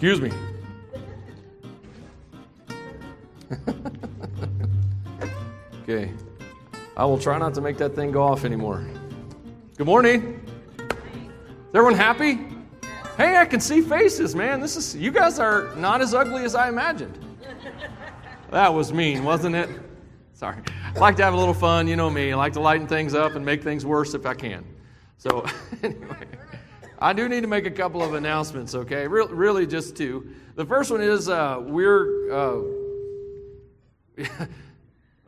Excuse me. okay. I will try not to make that thing go off anymore. Good morning. Is everyone happy? Hey, I can see faces, man. This is you guys are not as ugly as I imagined. That was mean, wasn't it? Sorry. I like to have a little fun, you know me. I like to lighten things up and make things worse if I can. So, anyway, I do need to make a couple of announcements, okay? Re- really, just two. The first one is uh, we're. Uh,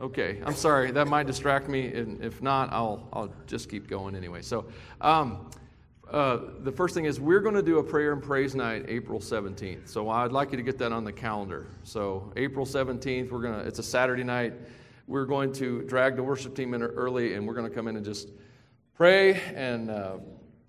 okay, I'm sorry. That might distract me, and if not, I'll, I'll just keep going anyway. So, um, uh, the first thing is we're going to do a prayer and praise night April 17th. So I'd like you to get that on the calendar. So April 17th, we're going to. It's a Saturday night. We're going to drag the worship team in early, and we're going to come in and just pray and uh,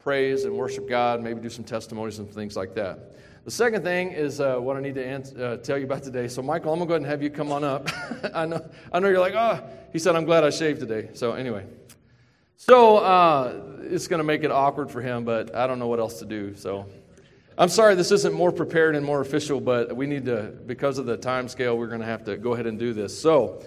praise and worship God. Maybe do some testimonies and things like that. The second thing is uh, what I need to answer, uh, tell you about today. So, Michael, I'm going to go ahead and have you come on up. I, know, I know you're like, oh, he said, I'm glad I shaved today. So, anyway. So, uh, it's going to make it awkward for him, but I don't know what else to do. So, I'm sorry this isn't more prepared and more official, but we need to, because of the time scale, we're going to have to go ahead and do this. So,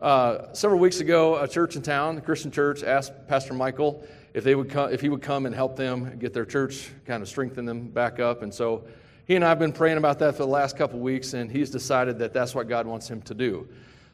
uh, several weeks ago, a church in town, a Christian church, asked Pastor Michael if, they would come, if he would come and help them get their church, kind of strengthen them back up. And so he and I have been praying about that for the last couple weeks, and he's decided that that's what God wants him to do.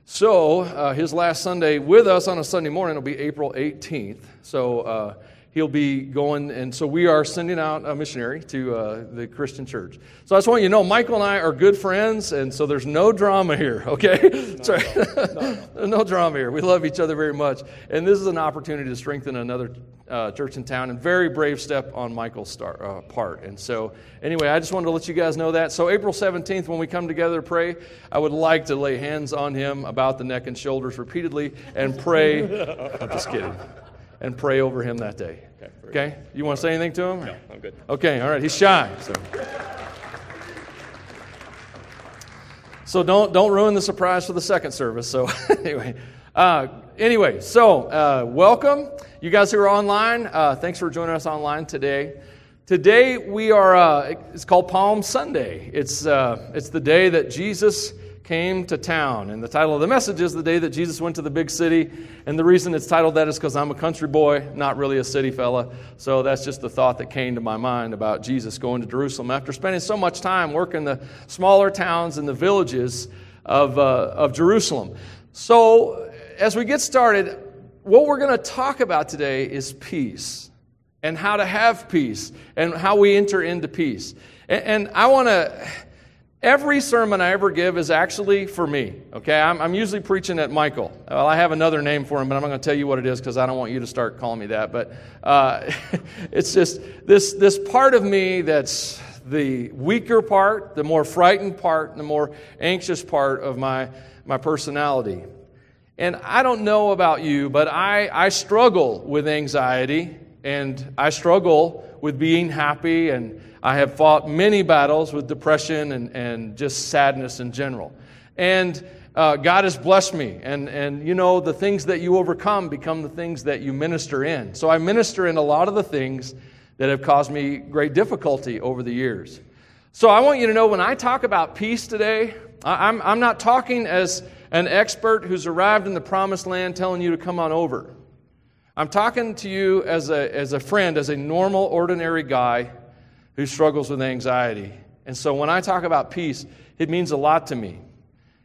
So, uh, his last Sunday with us on a Sunday morning will be April 18th. So, uh, he'll be going, and so we are sending out a missionary to uh, the Christian church. So I just want you to know, Michael and I are good friends, and so there's no drama here, okay? No, Sorry. No, no, drama here. We love each other very much. And this is an opportunity to strengthen another uh, church in town, and very brave step on Michael's star, uh, part. And so, anyway, I just wanted to let you guys know that. So, April 17th, when we come together to pray, I would like to lay hands on him about the neck and shoulders repeatedly and pray. I'm just kidding and pray over him that day. Okay? okay? You want to say anything to him? No, I'm good. Okay, all right. He's shy. So. So don't don't ruin the surprise for the second service. So anyway, uh, anyway, so uh, welcome you guys who are online. Uh, thanks for joining us online today. Today we are. Uh, it's called Palm Sunday. It's uh, it's the day that Jesus came to town. And the title of the message is The Day That Jesus Went to the Big City. And the reason it's titled that is because I'm a country boy, not really a city fella. So that's just the thought that came to my mind about Jesus going to Jerusalem. After spending so much time working the smaller towns and the villages of, uh, of Jerusalem. So as we get started, what we're going to talk about today is peace and how to have peace and how we enter into peace. And, and I want to Every sermon I ever give is actually for me, okay? I'm, I'm, usually preaching at Michael. Well, I have another name for him, but I'm not going to tell you what it is because I don't want you to start calling me that. But uh, it's just this, this part of me that's the weaker part, the more frightened part, the more anxious part of my, my personality. And I don't know about you, but I, I struggle with anxiety and I struggle with being happy and I have fought many battles with depression and, and just sadness in general. And uh, God has blessed me. And, and you know, the things that you overcome become the things that you minister in. So I minister in a lot of the things that have caused me great difficulty over the years. So I want you to know when I talk about peace today, I'm, I'm not talking as an expert who's arrived in the promised land telling you to come on over. I'm talking to you as a, as a friend, as a normal, ordinary guy who struggles with anxiety. And so when I talk about peace, it means a lot to me.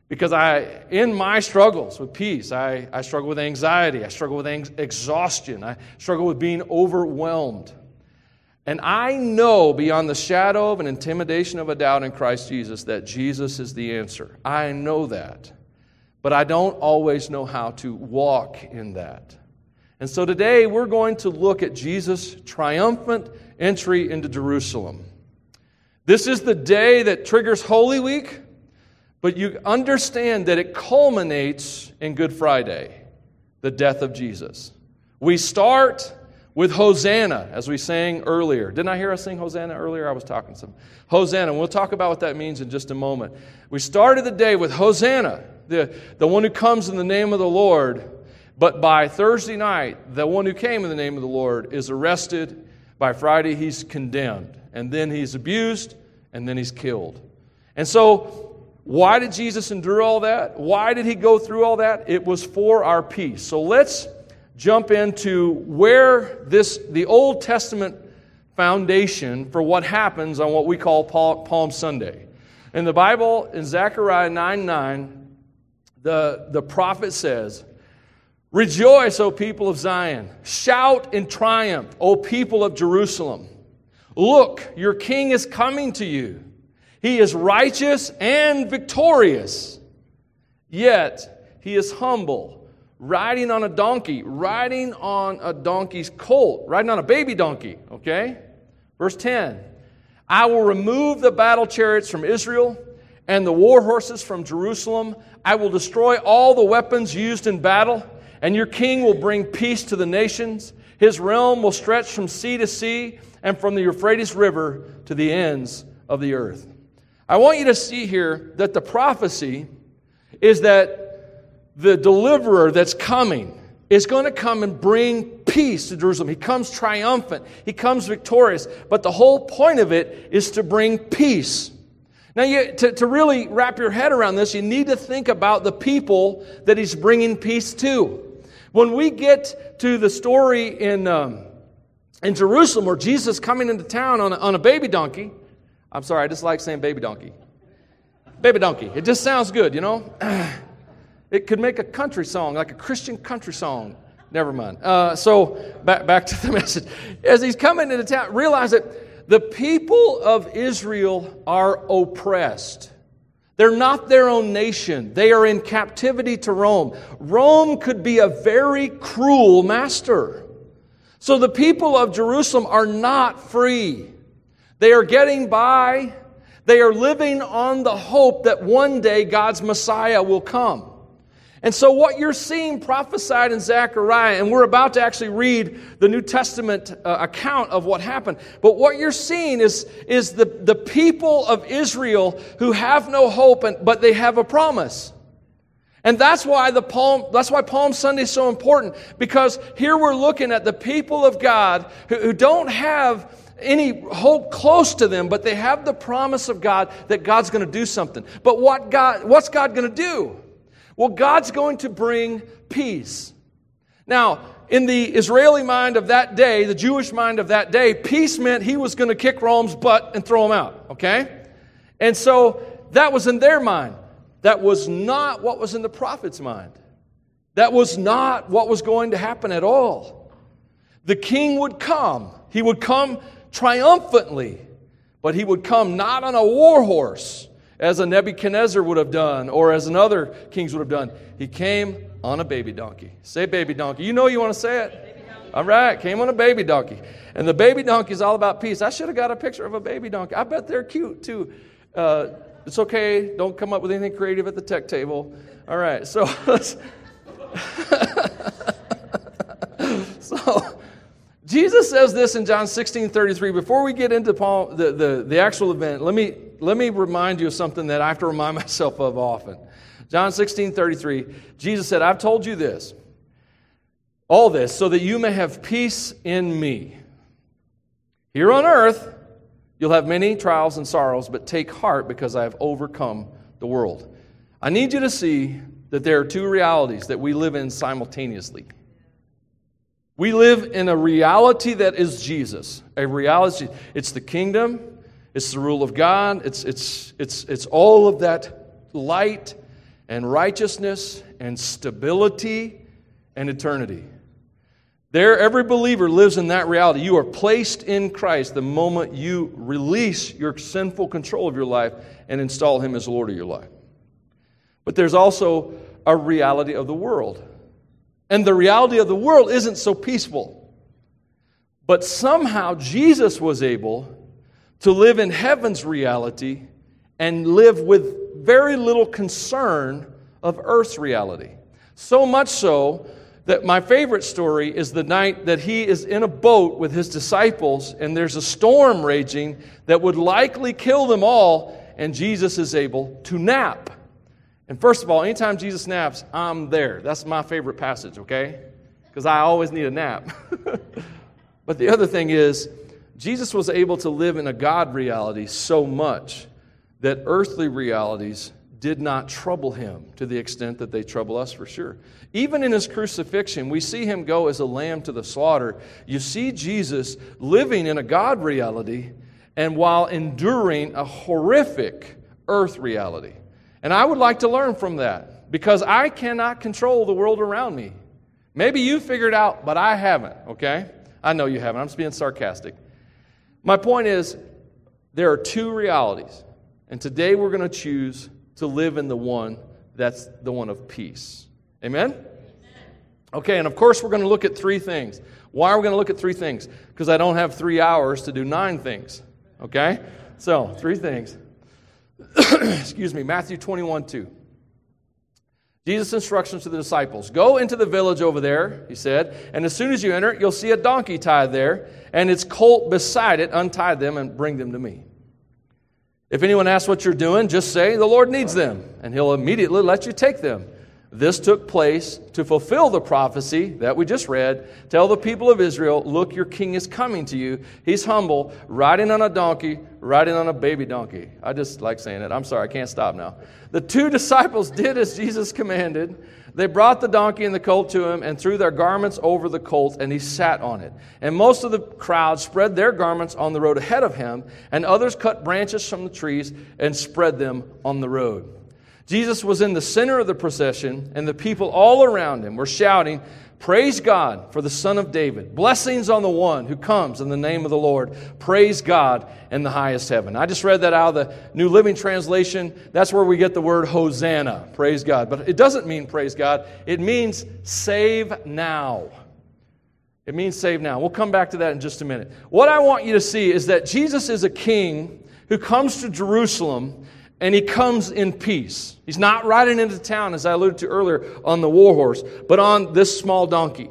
Because I, in my struggles with peace, I, I struggle with anxiety, I struggle with ang- exhaustion, I struggle with being overwhelmed. And I know beyond the shadow of an intimidation of a doubt in Christ Jesus that Jesus is the answer. I know that. But I don't always know how to walk in that. And so today we're going to look at Jesus' triumphant entry into Jerusalem. This is the day that triggers Holy Week, but you understand that it culminates in Good Friday, the death of Jesus. We start with Hosanna, as we sang earlier. Didn't I hear us sing Hosanna earlier? I was talking to some. Hosanna. We'll talk about what that means in just a moment. We started the day with Hosanna, the, the one who comes in the name of the Lord. But by Thursday night, the one who came in the name of the Lord is arrested. By Friday, he's condemned. And then he's abused and then he's killed. And so, why did Jesus endure all that? Why did he go through all that? It was for our peace. So let's jump into where this the Old Testament foundation for what happens on what we call Palm Sunday. In the Bible, in Zechariah 9 9, the, the prophet says, Rejoice, O people of Zion. Shout in triumph, O people of Jerusalem. Look, your king is coming to you. He is righteous and victorious. Yet he is humble, riding on a donkey, riding on a donkey's colt, riding on a baby donkey, okay? Verse 10 I will remove the battle chariots from Israel and the war horses from Jerusalem. I will destroy all the weapons used in battle, and your king will bring peace to the nations. His realm will stretch from sea to sea and from the Euphrates River to the ends of the earth. I want you to see here that the prophecy is that the deliverer that's coming is going to come and bring peace to Jerusalem. He comes triumphant, he comes victorious, but the whole point of it is to bring peace. Now, you, to, to really wrap your head around this, you need to think about the people that he's bringing peace to. When we get to the story in, um, in Jerusalem where Jesus coming into town on a, on a baby donkey, I'm sorry, I just like saying baby donkey. Baby donkey. It just sounds good, you know? It could make a country song, like a Christian country song. Never mind. Uh, so, back, back to the message. As he's coming into town, realize that the people of Israel are oppressed. They're not their own nation. They are in captivity to Rome. Rome could be a very cruel master. So the people of Jerusalem are not free. They are getting by. They are living on the hope that one day God's Messiah will come. And so, what you're seeing prophesied in Zechariah, and we're about to actually read the New Testament uh, account of what happened, but what you're seeing is, is the, the people of Israel who have no hope, and, but they have a promise. And that's why the Palm, that's why Palm Sunday is so important, because here we're looking at the people of God who, who don't have any hope close to them, but they have the promise of God that God's going to do something. But what God, what's God going to do? Well, God's going to bring peace. Now, in the Israeli mind of that day, the Jewish mind of that day, peace meant he was going to kick Rome's butt and throw him out, okay? And so that was in their mind. That was not what was in the prophet's mind. That was not what was going to happen at all. The king would come. He would come triumphantly, but he would come not on a war horse, as a Nebuchadnezzar would have done, or as another kings would have done. He came on a baby donkey. Say baby donkey. You know you want to say it. All right, came on a baby donkey. And the baby donkey is all about peace. I should have got a picture of a baby donkey. I bet they're cute too. Uh, it's okay. Don't come up with anything creative at the tech table. All right, so so Jesus says this in John 16 33. Before we get into Paul, the, the, the actual event, let me, let me remind you of something that I have to remind myself of often. John 16 33, Jesus said, I've told you this, all this, so that you may have peace in me. Here on earth, you'll have many trials and sorrows, but take heart because I have overcome the world. I need you to see that there are two realities that we live in simultaneously. We live in a reality that is Jesus. A reality, it's the kingdom, it's the rule of God, it's, it's, it's, it's all of that light and righteousness and stability and eternity. There, every believer lives in that reality. You are placed in Christ the moment you release your sinful control of your life and install Him as Lord of your life. But there's also a reality of the world. And the reality of the world isn't so peaceful. But somehow Jesus was able to live in heaven's reality and live with very little concern of earth's reality. So much so that my favorite story is the night that he is in a boat with his disciples and there's a storm raging that would likely kill them all, and Jesus is able to nap. And first of all, anytime Jesus naps, I'm there. That's my favorite passage, okay? Because I always need a nap. but the other thing is, Jesus was able to live in a God reality so much that earthly realities did not trouble him to the extent that they trouble us for sure. Even in his crucifixion, we see him go as a lamb to the slaughter. You see Jesus living in a God reality and while enduring a horrific earth reality. And I would like to learn from that because I cannot control the world around me. Maybe you figured out, but I haven't, okay? I know you haven't. I'm just being sarcastic. My point is, there are two realities. And today we're going to choose to live in the one that's the one of peace. Amen? Okay, and of course we're going to look at three things. Why are we going to look at three things? Because I don't have three hours to do nine things. Okay? So, three things. Excuse me, Matthew 21 2. Jesus' instructions to the disciples Go into the village over there, he said, and as soon as you enter, you'll see a donkey tied there, and its colt beside it. Untie them and bring them to me. If anyone asks what you're doing, just say, The Lord needs them, and he'll immediately let you take them. This took place to fulfill the prophecy that we just read. Tell the people of Israel, Look, your king is coming to you. He's humble, riding on a donkey, riding on a baby donkey. I just like saying it. I'm sorry, I can't stop now. The two disciples did as Jesus commanded. They brought the donkey and the colt to him and threw their garments over the colt, and he sat on it. And most of the crowd spread their garments on the road ahead of him, and others cut branches from the trees and spread them on the road. Jesus was in the center of the procession, and the people all around him were shouting, Praise God for the Son of David. Blessings on the one who comes in the name of the Lord. Praise God in the highest heaven. I just read that out of the New Living Translation. That's where we get the word Hosanna. Praise God. But it doesn't mean praise God, it means save now. It means save now. We'll come back to that in just a minute. What I want you to see is that Jesus is a king who comes to Jerusalem and he comes in peace. He's not riding into town, as I alluded to earlier, on the war horse, but on this small donkey.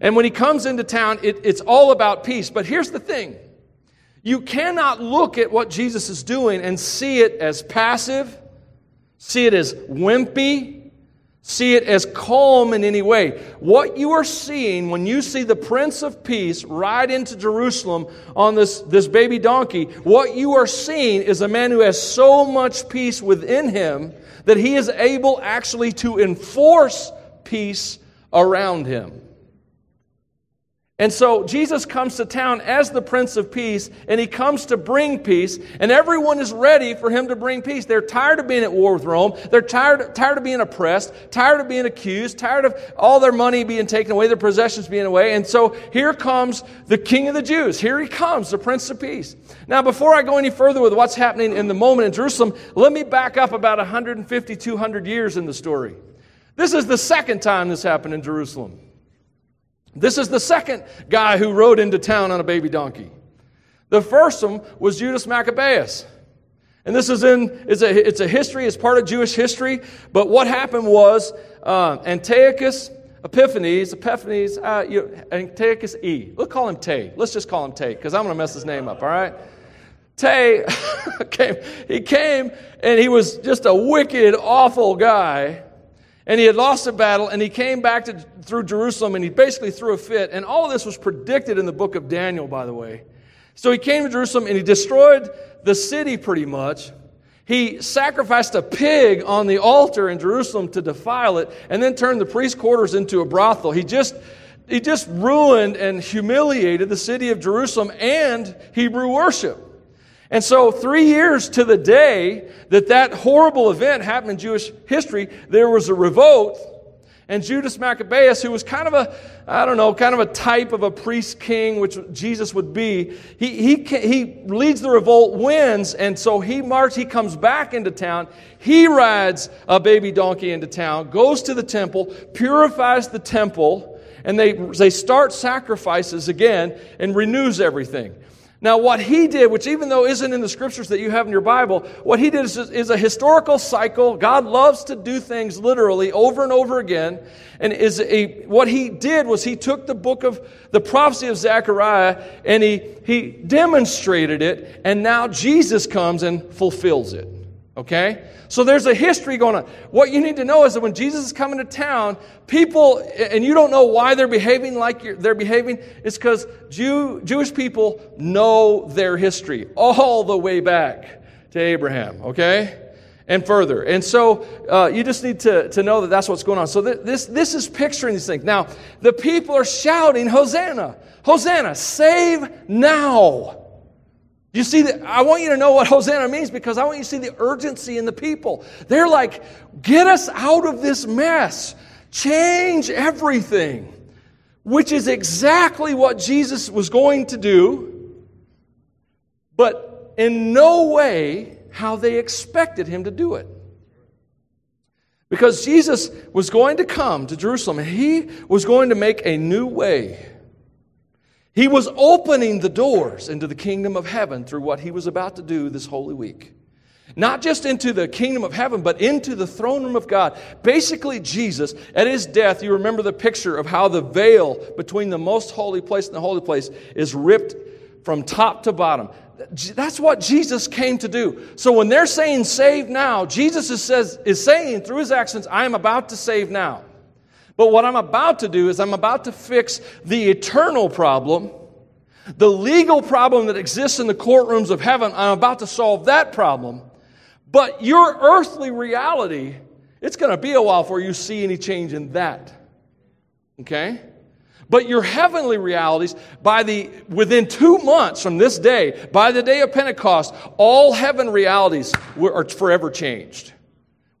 And when he comes into town, it, it's all about peace. But here's the thing you cannot look at what Jesus is doing and see it as passive, see it as wimpy, see it as calm in any way. What you are seeing when you see the Prince of Peace ride into Jerusalem on this, this baby donkey, what you are seeing is a man who has so much peace within him that he is able actually to enforce peace around him. And so Jesus comes to town as the Prince of Peace, and he comes to bring peace, and everyone is ready for him to bring peace. They're tired of being at war with Rome. They're tired, tired of being oppressed, tired of being accused, tired of all their money being taken away, their possessions being away. And so here comes the King of the Jews. Here he comes, the Prince of Peace. Now, before I go any further with what's happening in the moment in Jerusalem, let me back up about 150, 200 years in the story. This is the second time this happened in Jerusalem. This is the second guy who rode into town on a baby donkey. The first one was Judas Maccabeus. And this is in, it's a, it's a history, it's part of Jewish history. But what happened was uh, Antiochus Epiphanes, Epiphanes, uh, you, Antiochus E. We'll call him Tay. Let's just call him Tay because I'm going to mess his name up, all right? Tay came, he came and he was just a wicked, awful guy and he had lost a battle and he came back to, through Jerusalem and he basically threw a fit. And all this was predicted in the book of Daniel, by the way. So he came to Jerusalem and he destroyed the city pretty much. He sacrificed a pig on the altar in Jerusalem to defile it and then turned the priest quarters into a brothel. He just he just ruined and humiliated the city of Jerusalem and Hebrew worship. And so, three years to the day that that horrible event happened in Jewish history, there was a revolt. And Judas Maccabeus, who was kind of a, I don't know, kind of a type of a priest king, which Jesus would be, he, he, he leads the revolt, wins, and so he marches, he comes back into town. He rides a baby donkey into town, goes to the temple, purifies the temple, and they, they start sacrifices again and renews everything. Now, what he did, which even though isn't in the scriptures that you have in your Bible, what he did is, is, a historical cycle. God loves to do things literally over and over again. And is a, what he did was he took the book of the prophecy of Zechariah and he, he demonstrated it, and now Jesus comes and fulfills it. Okay? So there's a history going on. What you need to know is that when Jesus is coming to town, people, and you don't know why they're behaving like they're behaving, it's because Jew, Jewish people know their history all the way back to Abraham, okay? And further. And so uh, you just need to, to know that that's what's going on. So th- this, this is picturing these things. Now, the people are shouting, Hosanna, Hosanna, save now. You see, I want you to know what Hosanna means because I want you to see the urgency in the people. They're like, get us out of this mess, change everything, which is exactly what Jesus was going to do, but in no way how they expected him to do it. Because Jesus was going to come to Jerusalem he was going to make a new way he was opening the doors into the kingdom of heaven through what he was about to do this holy week. Not just into the kingdom of heaven, but into the throne room of God. Basically, Jesus, at his death, you remember the picture of how the veil between the most holy place and the holy place is ripped from top to bottom. That's what Jesus came to do. So when they're saying save now, Jesus is, says, is saying through his actions, I am about to save now. But what I'm about to do is I'm about to fix the eternal problem, the legal problem that exists in the courtrooms of heaven. I'm about to solve that problem. But your earthly reality, it's going to be a while before you see any change in that. Okay? But your heavenly realities, by the within two months from this day, by the day of Pentecost, all heaven realities are forever changed.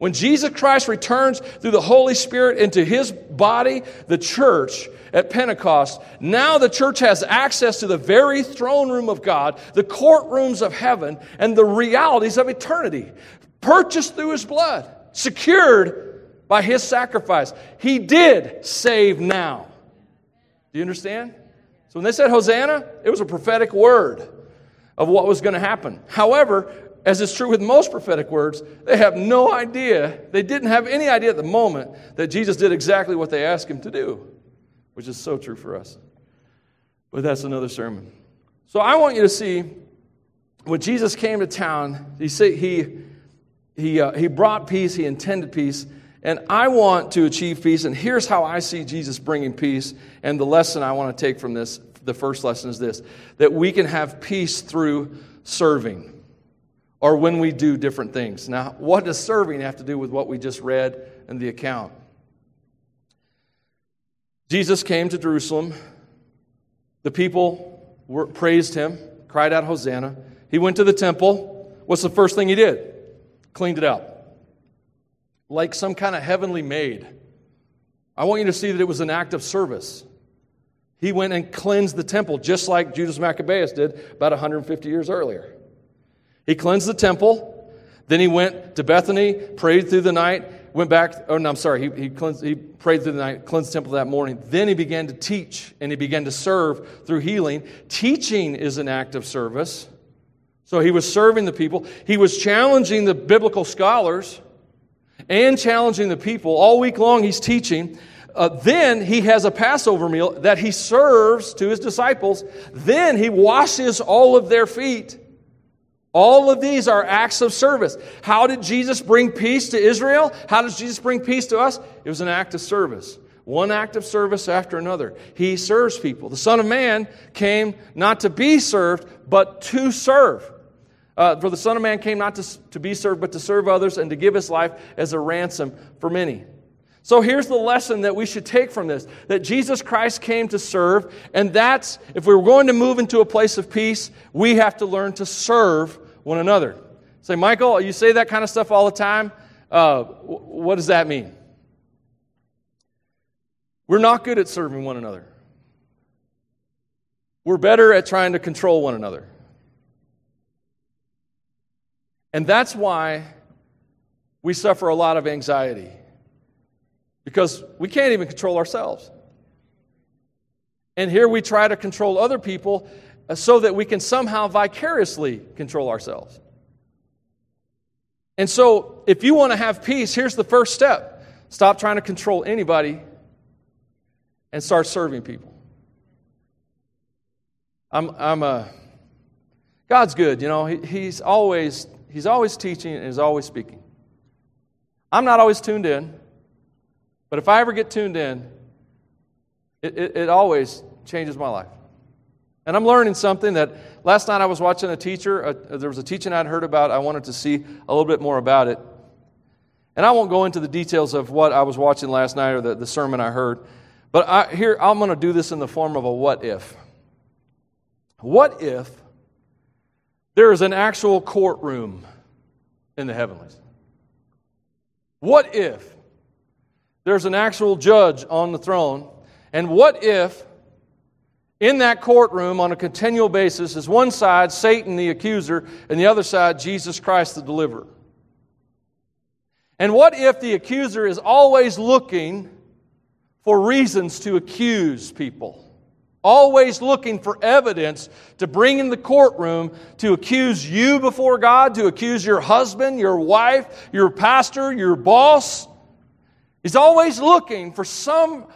When Jesus Christ returns through the Holy Spirit into his body, the church, at Pentecost, now the church has access to the very throne room of God, the courtrooms of heaven, and the realities of eternity, purchased through his blood, secured by his sacrifice. He did save now. Do you understand? So when they said Hosanna, it was a prophetic word of what was going to happen. However, as is true with most prophetic words, they have no idea, they didn't have any idea at the moment that Jesus did exactly what they asked him to do, which is so true for us. But that's another sermon. So I want you to see when Jesus came to town, he, he, he, uh, he brought peace, he intended peace, and I want to achieve peace. And here's how I see Jesus bringing peace. And the lesson I want to take from this, the first lesson is this that we can have peace through serving or when we do different things. Now, what does serving have to do with what we just read in the account? Jesus came to Jerusalem. The people were, praised him, cried out, Hosanna. He went to the temple. What's the first thing he did? Cleaned it up. Like some kind of heavenly maid. I want you to see that it was an act of service. He went and cleansed the temple, just like Judas Maccabeus did about 150 years earlier. He cleansed the temple. Then he went to Bethany, prayed through the night, went back. Oh, no, I'm sorry. He, he, cleansed, he prayed through the night, cleansed the temple that morning. Then he began to teach and he began to serve through healing. Teaching is an act of service. So he was serving the people. He was challenging the biblical scholars and challenging the people. All week long, he's teaching. Uh, then he has a Passover meal that he serves to his disciples. Then he washes all of their feet. All of these are acts of service. How did Jesus bring peace to Israel? How does Jesus bring peace to us? It was an act of service. One act of service after another. He serves people. The Son of Man came not to be served, but to serve. Uh, for the Son of Man came not to, to be served, but to serve others and to give his life as a ransom for many. So here's the lesson that we should take from this that Jesus Christ came to serve, and that's, if we're going to move into a place of peace, we have to learn to serve one another. Say, Michael, you say that kind of stuff all the time. Uh, what does that mean? We're not good at serving one another. We're better at trying to control one another. And that's why we suffer a lot of anxiety because we can't even control ourselves. And here we try to control other people Uh, so that we can somehow vicariously control ourselves. And so, if you want to have peace, here's the first step stop trying to control anybody and start serving people. I'm, I'm a, God's good, you know, he, He's always he's always teaching and he's always speaking. I'm not always tuned in, but if I ever get tuned in, it, it, it always changes my life. And I'm learning something that last night I was watching a teacher. There was a teaching I'd heard about. I wanted to see a little bit more about it. And I won't go into the details of what I was watching last night or the, the sermon I heard. But I, here, I'm going to do this in the form of a what if. What if there is an actual courtroom in the heavenlies? What if there's an actual judge on the throne? And what if in that courtroom on a continual basis is one side Satan the accuser and the other side Jesus Christ the deliverer? And what if the accuser is always looking for reasons to accuse people? Always looking for evidence to bring in the courtroom to accuse you before God, to accuse your husband, your wife, your pastor, your boss. He's always looking for some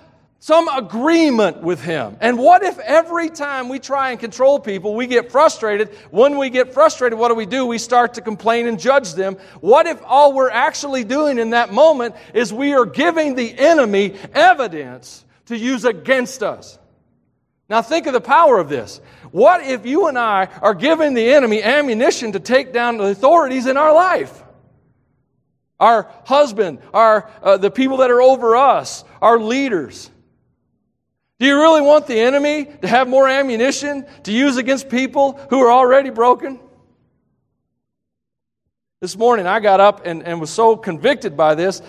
some agreement with Him. And what if every time we try and control people, we get frustrated? When we get frustrated, what do we do? We start to complain and judge them. What if all we're actually doing in that moment is we are giving the enemy evidence to use against us? Now, think of the power of this. What if you and I are giving the enemy ammunition to take down the authorities in our life? Our husband, our, uh, the people that are over us, our leaders. Do you really want the enemy to have more ammunition to use against people who are already broken? This morning I got up and, and was so convicted by this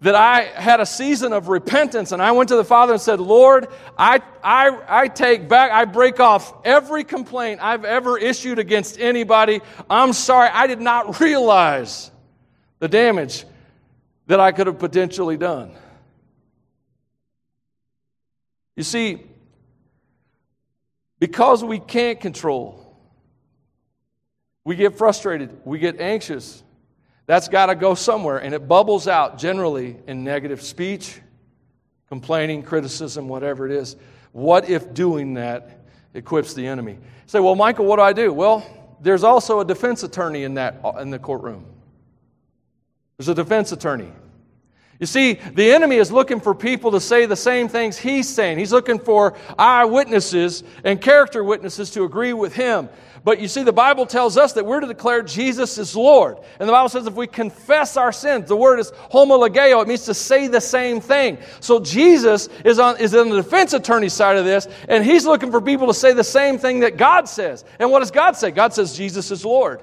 that I had a season of repentance and I went to the Father and said, Lord, I, I, I take back, I break off every complaint I've ever issued against anybody. I'm sorry, I did not realize the damage that I could have potentially done. You see, because we can't control, we get frustrated, we get anxious. That's got to go somewhere, and it bubbles out generally in negative speech, complaining, criticism, whatever it is. What if doing that equips the enemy? You say, well, Michael, what do I do? Well, there's also a defense attorney in that in the courtroom. There's a defense attorney. You see, the enemy is looking for people to say the same things he's saying. He's looking for eyewitnesses and character witnesses to agree with him. But you see, the Bible tells us that we're to declare Jesus is Lord. And the Bible says if we confess our sins, the word is homologeo, it means to say the same thing. So Jesus is on, is on the defense attorney side of this, and he's looking for people to say the same thing that God says. And what does God say? God says Jesus is Lord.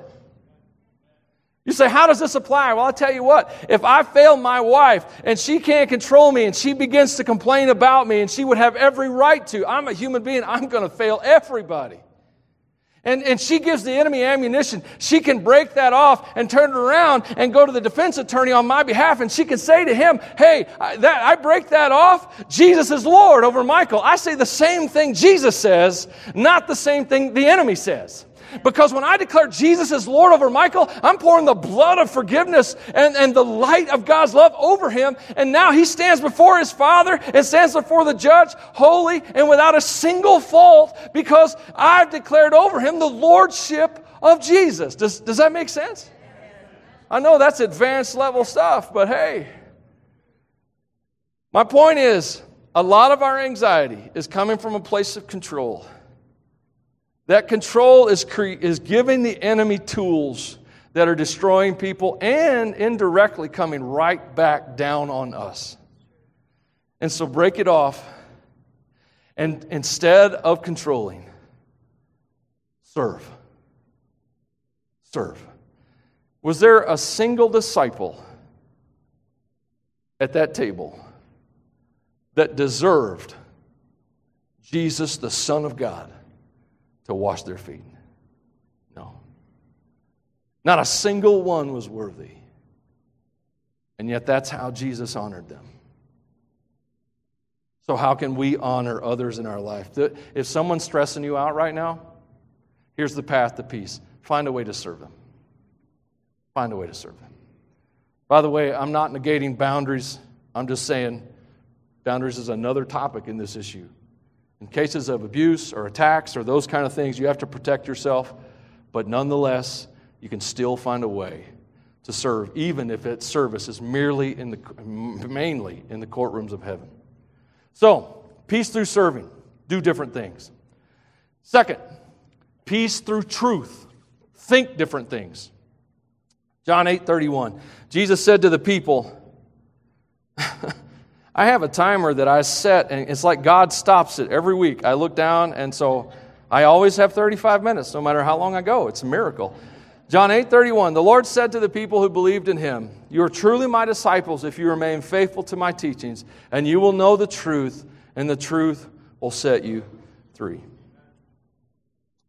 You say, how does this apply? Well, I'll tell you what. If I fail my wife and she can't control me and she begins to complain about me and she would have every right to, I'm a human being, I'm going to fail everybody. And, and she gives the enemy ammunition. She can break that off and turn it around and go to the defense attorney on my behalf and she can say to him, hey, I, that, I break that off. Jesus is Lord over Michael. I say the same thing Jesus says, not the same thing the enemy says. Because when I declare Jesus as Lord over Michael, I'm pouring the blood of forgiveness and, and the light of God's love over him. And now he stands before his Father and stands before the judge, holy and without a single fault, because I've declared over him the Lordship of Jesus. Does, does that make sense? I know that's advanced level stuff, but hey. My point is, a lot of our anxiety is coming from a place of control. That control is, cre- is giving the enemy tools that are destroying people and indirectly coming right back down on us. And so break it off. And instead of controlling, serve. Serve. Was there a single disciple at that table that deserved Jesus, the Son of God? To wash their feet. No. Not a single one was worthy. And yet, that's how Jesus honored them. So, how can we honor others in our life? If someone's stressing you out right now, here's the path to peace find a way to serve them. Find a way to serve them. By the way, I'm not negating boundaries. I'm just saying boundaries is another topic in this issue. In cases of abuse or attacks or those kind of things, you have to protect yourself. But nonetheless, you can still find a way to serve, even if its service is merely in the, mainly in the courtrooms of heaven. So, peace through serving, do different things. Second, peace through truth, think different things. John 8 31. Jesus said to the people, I have a timer that I set, and it's like God stops it every week. I look down, and so I always have 35 minutes, no matter how long I go. It's a miracle. John 8 31. The Lord said to the people who believed in him, You are truly my disciples if you remain faithful to my teachings, and you will know the truth, and the truth will set you free.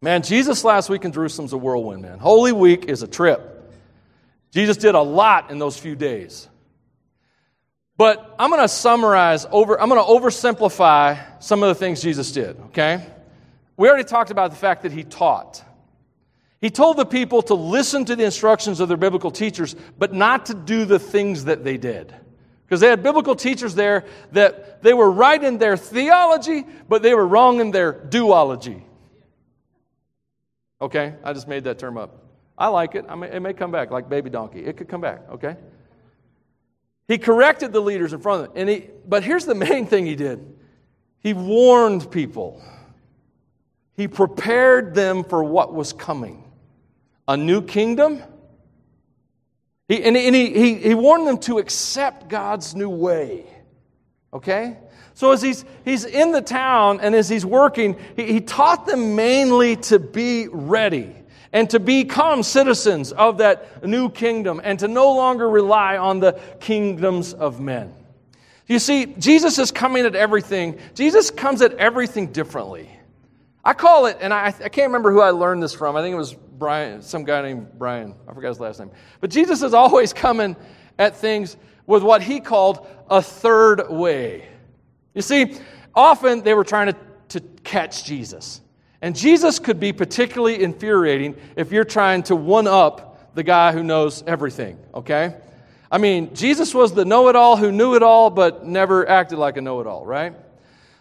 Man, Jesus last week in Jerusalem's a whirlwind, man. Holy Week is a trip. Jesus did a lot in those few days. But I'm going to summarize over, I'm going to oversimplify some of the things Jesus did, okay? We already talked about the fact that he taught. He told the people to listen to the instructions of their biblical teachers, but not to do the things that they did. Because they had biblical teachers there that they were right in their theology, but they were wrong in their duology. Okay? I just made that term up. I like it. I may, it may come back like baby donkey. It could come back, okay? He corrected the leaders in front of them. And he, but here's the main thing he did he warned people, he prepared them for what was coming a new kingdom. He, and, he, he, he warned them to accept God's new way. Okay? So as he's, he's in the town and as he's working, he, he taught them mainly to be ready and to become citizens of that new kingdom and to no longer rely on the kingdoms of men. You see, Jesus is coming at everything. Jesus comes at everything differently. I call it, and I, I can't remember who I learned this from. I think it was Brian, some guy named Brian. I forgot his last name. But Jesus is always coming at things with what he called a third way. You see, often they were trying to, to catch Jesus. And Jesus could be particularly infuriating if you're trying to one up the guy who knows everything, okay? I mean, Jesus was the know it all who knew it all but never acted like a know it all, right?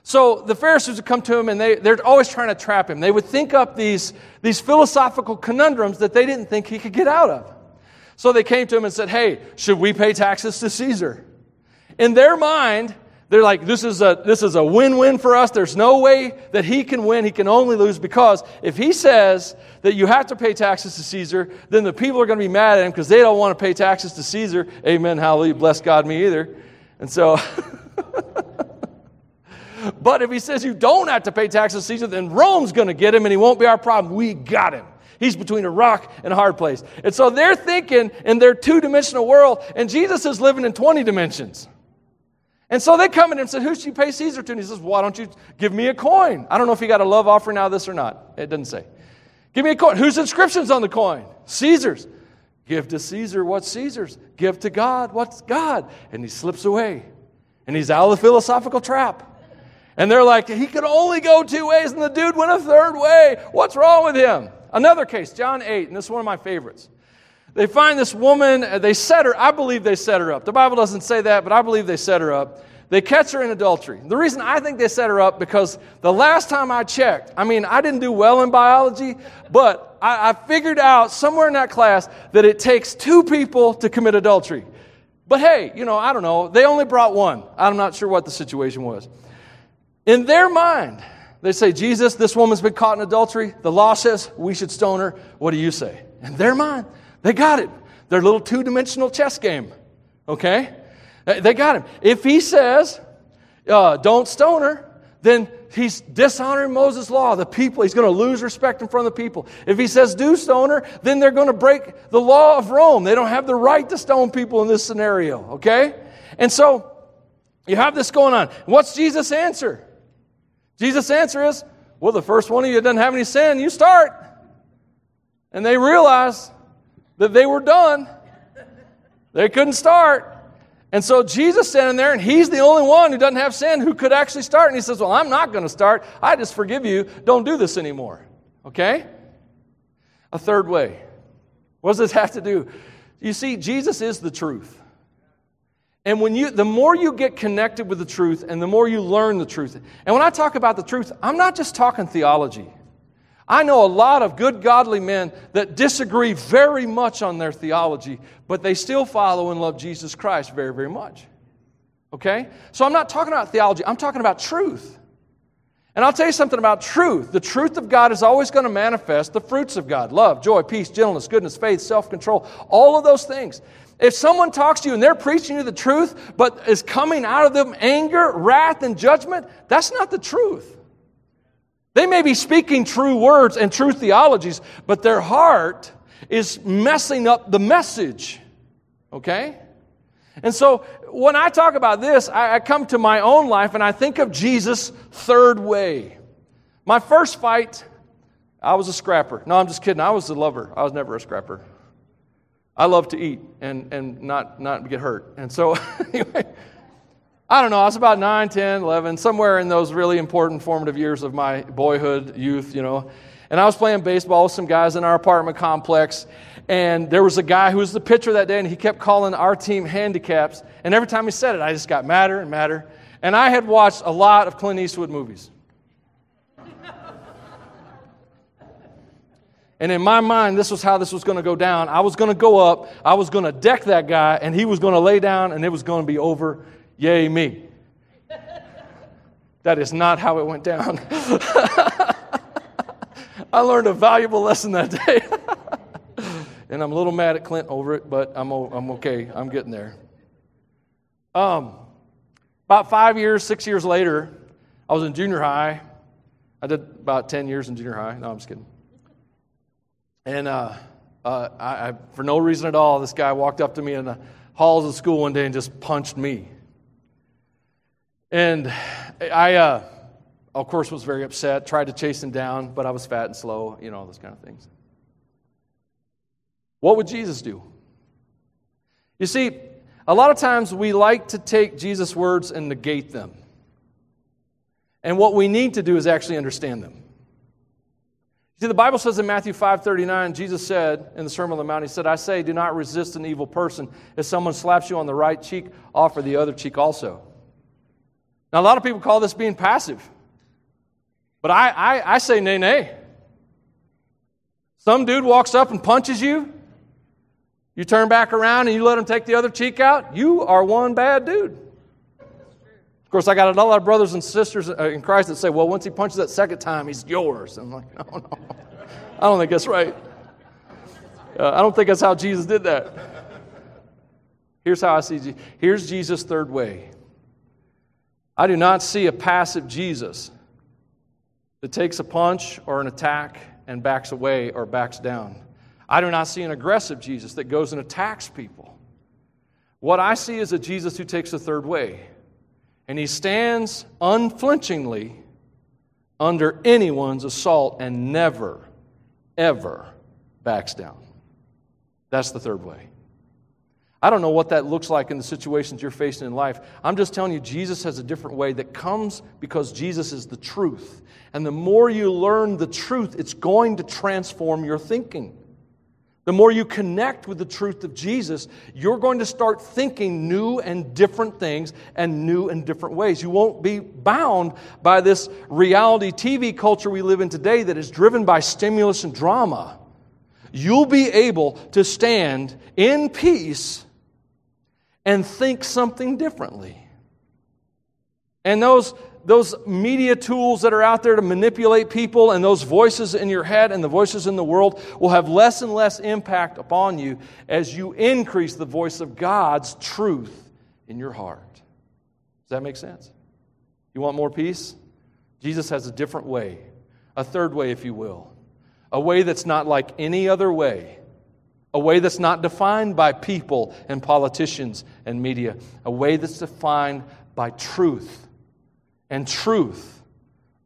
So the Pharisees would come to him and they, they're always trying to trap him. They would think up these, these philosophical conundrums that they didn't think he could get out of. So they came to him and said, Hey, should we pay taxes to Caesar? In their mind, they're like, this is a, this is a win-win for us. There's no way that he can win. He can only lose because if he says that you have to pay taxes to Caesar, then the people are going to be mad at him because they don't want to pay taxes to Caesar. Amen. Hallelujah. Bless God me either. And so, but if he says you don't have to pay taxes to Caesar, then Rome's going to get him and he won't be our problem. We got him. He's between a rock and a hard place. And so they're thinking in their two dimensional world, and Jesus is living in 20 dimensions. And so they come in and said, Who should you pay Caesar to? And he says, Why don't you give me a coin? I don't know if he got a love offering out of this or not. It doesn't say. Give me a coin. Whose inscription's on the coin? Caesar's. Give to Caesar what's Caesar's. Give to God what's God. And he slips away. And he's out of the philosophical trap. And they're like, he could only go two ways, and the dude went a third way. What's wrong with him? Another case, John 8, and this is one of my favorites. They find this woman, uh, they set her, I believe they set her up. The Bible doesn't say that, but I believe they set her up. They catch her in adultery. The reason I think they set her up because the last time I checked, I mean, I didn't do well in biology, but I, I figured out somewhere in that class that it takes two people to commit adultery. But hey, you know, I don't know. They only brought one. I'm not sure what the situation was. In their mind, they say, Jesus, this woman's been caught in adultery. The law says we should stone her. What do you say? In their mind, they got it. Their little two dimensional chess game. Okay? They got him. If he says, uh, don't stone her, then he's dishonoring Moses' law. The people, he's going to lose respect in front of the people. If he says do stone her, then they're going to break the law of Rome. They don't have the right to stone people in this scenario. Okay? And so you have this going on. What's Jesus' answer? Jesus' answer is, well, the first one of you doesn't have any sin, you start. And they realize that they were done. They couldn't start. And so Jesus standing there, and he's the only one who doesn't have sin who could actually start. And he says, Well, I'm not going to start. I just forgive you. Don't do this anymore. Okay? A third way. What does this have to do? You see, Jesus is the truth. And when you, the more you get connected with the truth and the more you learn the truth, and when I talk about the truth, I'm not just talking theology. I know a lot of good, godly men that disagree very much on their theology, but they still follow and love Jesus Christ very, very much. Okay? So I'm not talking about theology, I'm talking about truth. And I'll tell you something about truth. The truth of God is always going to manifest the fruits of God love, joy, peace, gentleness, goodness, faith, self control, all of those things. If someone talks to you and they're preaching you the truth, but is coming out of them anger, wrath, and judgment, that's not the truth. They may be speaking true words and true theologies, but their heart is messing up the message. Okay? And so when I talk about this, I, I come to my own life and I think of Jesus' third way. My first fight, I was a scrapper. No, I'm just kidding. I was a lover. I was never a scrapper. I love to eat and, and not, not get hurt. And so, anyway, I don't know, I was about 9, 10, 11, somewhere in those really important formative years of my boyhood, youth, you know. And I was playing baseball with some guys in our apartment complex. And there was a guy who was the pitcher that day, and he kept calling our team handicaps. And every time he said it, I just got madder and madder. And I had watched a lot of Clint Eastwood movies. And in my mind, this was how this was going to go down. I was going to go up, I was going to deck that guy, and he was going to lay down, and it was going to be over. Yay, me. That is not how it went down. I learned a valuable lesson that day. and I'm a little mad at Clint over it, but I'm, I'm okay. I'm getting there. Um, about five years, six years later, I was in junior high. I did about 10 years in junior high. No, I'm just kidding. And uh, uh, I, I, for no reason at all, this guy walked up to me in the halls of school one day and just punched me. And I, uh, of course, was very upset, tried to chase him down, but I was fat and slow, you know, all those kind of things. What would Jesus do? You see, a lot of times we like to take Jesus' words and negate them. And what we need to do is actually understand them. See, the Bible says in Matthew 5:39, Jesus said in the Sermon on the Mount, He said, I say, do not resist an evil person. If someone slaps you on the right cheek, offer the other cheek also. Now, a lot of people call this being passive. But I, I, I say, nay, nay. Some dude walks up and punches you. You turn back around and you let him take the other cheek out. You are one bad dude. Of course, I got a lot of brothers and sisters uh, in Christ that say, well, once he punches that second time, he's yours. I'm like, no, no. I don't think that's right. Uh, I don't think that's how Jesus did that. Here's how I see Jesus. Here's Jesus' third way. I do not see a passive Jesus that takes a punch or an attack and backs away or backs down. I do not see an aggressive Jesus that goes and attacks people. What I see is a Jesus who takes the third way, and he stands unflinchingly under anyone's assault and never, ever backs down. That's the third way. I don't know what that looks like in the situations you're facing in life. I'm just telling you, Jesus has a different way that comes because Jesus is the truth. And the more you learn the truth, it's going to transform your thinking. The more you connect with the truth of Jesus, you're going to start thinking new and different things and new and different ways. You won't be bound by this reality TV culture we live in today that is driven by stimulus and drama. You'll be able to stand in peace and think something differently. And those, those media tools that are out there to manipulate people and those voices in your head and the voices in the world will have less and less impact upon you as you increase the voice of God's truth in your heart. Does that make sense? You want more peace? Jesus has a different way, a third way, if you will, a way that's not like any other way a way that's not defined by people and politicians and media, a way that's defined by truth. And truth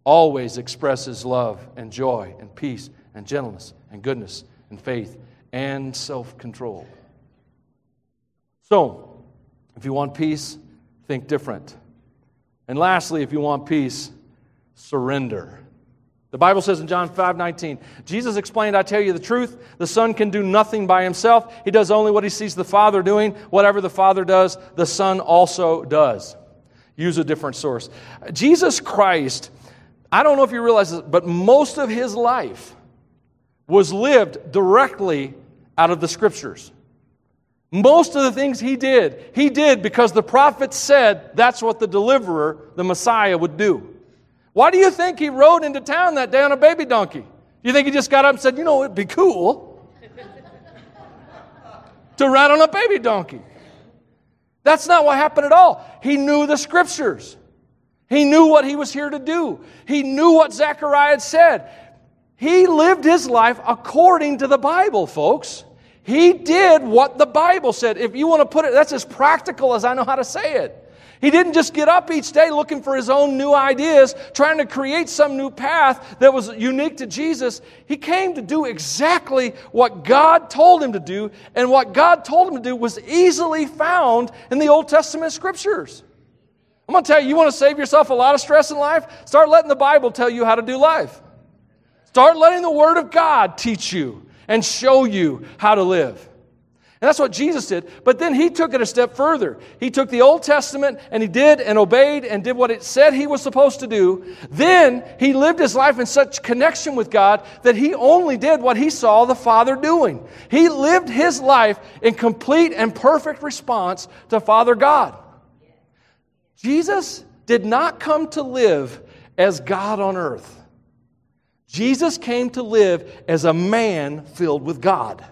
always expresses love and joy and peace and gentleness and goodness and faith and self control. So, if you want peace, think different. And lastly, if you want peace, surrender. The Bible says in John 5 19, Jesus explained, I tell you the truth, the Son can do nothing by himself. He does only what he sees the Father doing. Whatever the Father does, the Son also does. Use a different source. Jesus Christ I don't know if you realize this, but most of his life was lived directly out of the scriptures. Most of the things he did, he did because the prophet said that's what the deliverer, the Messiah, would do. Why do you think he rode into town that day on a baby donkey? You think he just got up and said, you know, it'd be cool to ride on a baby donkey? That's not what happened at all. He knew the scriptures. He knew what he was here to do. He knew what Zechariah had said. He lived his life according to the Bible, folks. He did what the Bible said. If you want to put it, that's as practical as I know how to say it. He didn't just get up each day looking for his own new ideas, trying to create some new path that was unique to Jesus. He came to do exactly what God told him to do, and what God told him to do was easily found in the Old Testament scriptures. I'm going to tell you, you want to save yourself a lot of stress in life? Start letting the Bible tell you how to do life. Start letting the Word of God teach you and show you how to live. And that's what Jesus did. But then he took it a step further. He took the Old Testament and he did and obeyed and did what it said he was supposed to do. Then he lived his life in such connection with God that he only did what he saw the Father doing. He lived his life in complete and perfect response to Father God. Jesus did not come to live as God on earth. Jesus came to live as a man filled with God.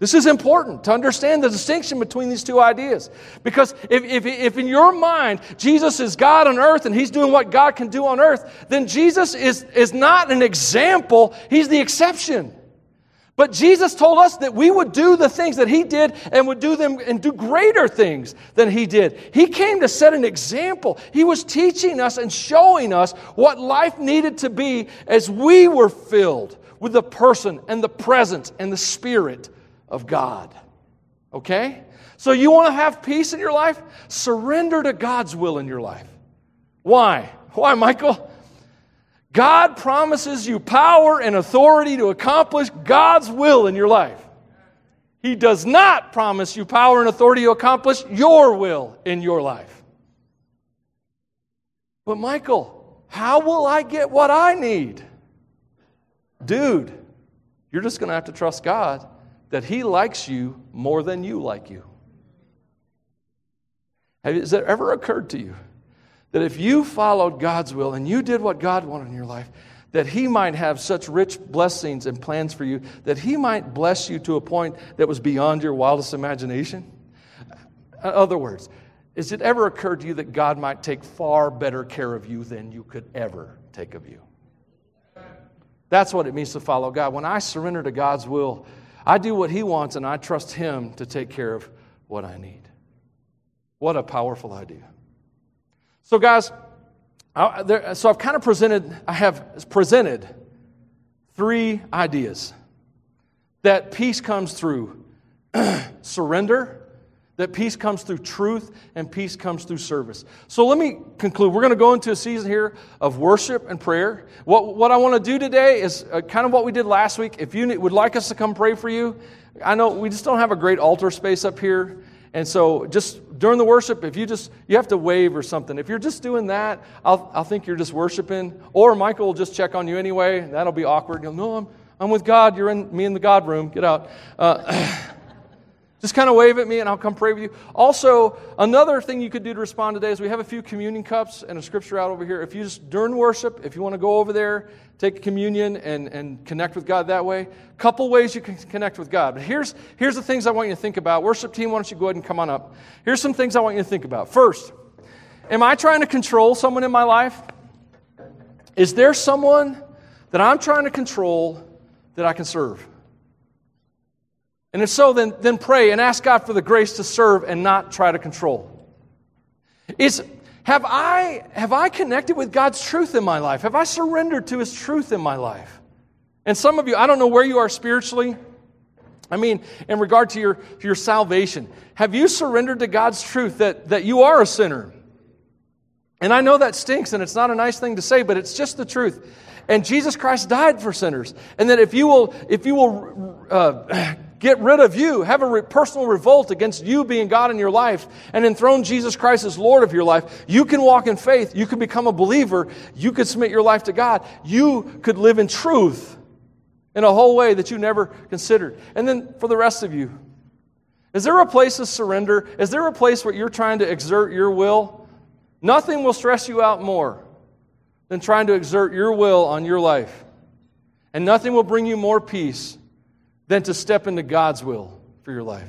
This is important to understand the distinction between these two ideas. Because if, if, if, in your mind Jesus is God on earth and he's doing what God can do on earth, then Jesus is, is not an example, he's the exception. But Jesus told us that we would do the things that he did and would do them and do greater things than he did. He came to set an example. He was teaching us and showing us what life needed to be as we were filled with the person and the presence and the spirit of God. Okay? So you want to have peace in your life? Surrender to God's will in your life. Why? Why, Michael? God promises you power and authority to accomplish God's will in your life. He does not promise you power and authority to accomplish your will in your life. But, Michael, how will I get what I need? Dude, you're just going to have to trust God that He likes you more than you like you. Has it ever occurred to you that if you followed God's will and you did what God wanted in your life, that He might have such rich blessings and plans for you, that He might bless you to a point that was beyond your wildest imagination? In other words, has it ever occurred to you that God might take far better care of you than you could ever take of you? That's what it means to follow God. When I surrender to God's will, I do what He wants and I trust Him to take care of what I need. What a powerful idea. So, guys, I, there, so I've kind of presented, I have presented three ideas that peace comes through surrender, that peace comes through truth, and peace comes through service. So let me conclude. We're going to go into a season here of worship and prayer. What, what I want to do today is uh, kind of what we did last week. If you would like us to come pray for you, I know we just don't have a great altar space up here. And so just during the worship, if you just, you have to wave or something. If you're just doing that, I'll, I'll think you're just worshiping. Or Michael will just check on you anyway. That'll be awkward. You'll know I'm, I'm with God. You're in me in the God room. Get out. Uh, Just kind of wave at me and I'll come pray with you. Also, another thing you could do to respond today is we have a few communion cups and a scripture out over here. If you just, during worship, if you want to go over there, take communion and, and connect with God that way, couple ways you can connect with God. But here's, here's the things I want you to think about. Worship team, why don't you go ahead and come on up? Here's some things I want you to think about. First, am I trying to control someone in my life? Is there someone that I'm trying to control that I can serve? And if so, then, then pray and ask God for the grace to serve and not try to control. Is, have, I, have I connected with God's truth in my life? Have I surrendered to His truth in my life? And some of you, I don't know where you are spiritually. I mean, in regard to your, your salvation, have you surrendered to God's truth that, that you are a sinner? And I know that stinks and it's not a nice thing to say, but it's just the truth. And Jesus Christ died for sinners. And that if you will, if you will uh, get rid of you, have a re- personal revolt against you being God in your life, and enthrone Jesus Christ as Lord of your life, you can walk in faith. You can become a believer. You could submit your life to God. You could live in truth in a whole way that you never considered. And then for the rest of you, is there a place of surrender? Is there a place where you're trying to exert your will? Nothing will stress you out more than trying to exert your will on your life. And nothing will bring you more peace than to step into God's will for your life.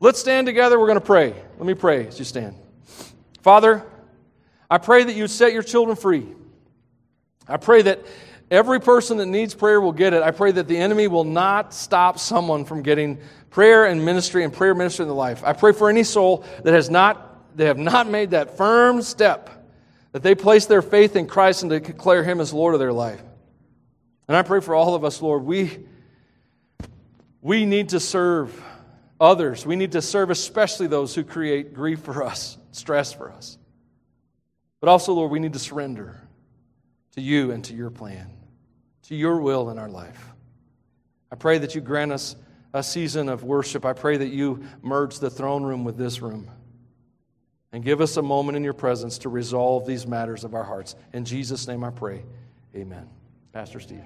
Let's stand together. We're going to pray. Let me pray as you stand. Father, I pray that you set your children free. I pray that every person that needs prayer will get it. I pray that the enemy will not stop someone from getting prayer and ministry and prayer ministry in the life. I pray for any soul that has not they have not made that firm step that they place their faith in Christ and to declare him as Lord of their life. And I pray for all of us, Lord, we we need to serve others. We need to serve especially those who create grief for us, stress for us. But also, Lord, we need to surrender to you and to your plan, to your will in our life. I pray that you grant us a season of worship. I pray that you merge the throne room with this room and give us a moment in your presence to resolve these matters of our hearts. In Jesus' name I pray. Amen. Pastor Steve.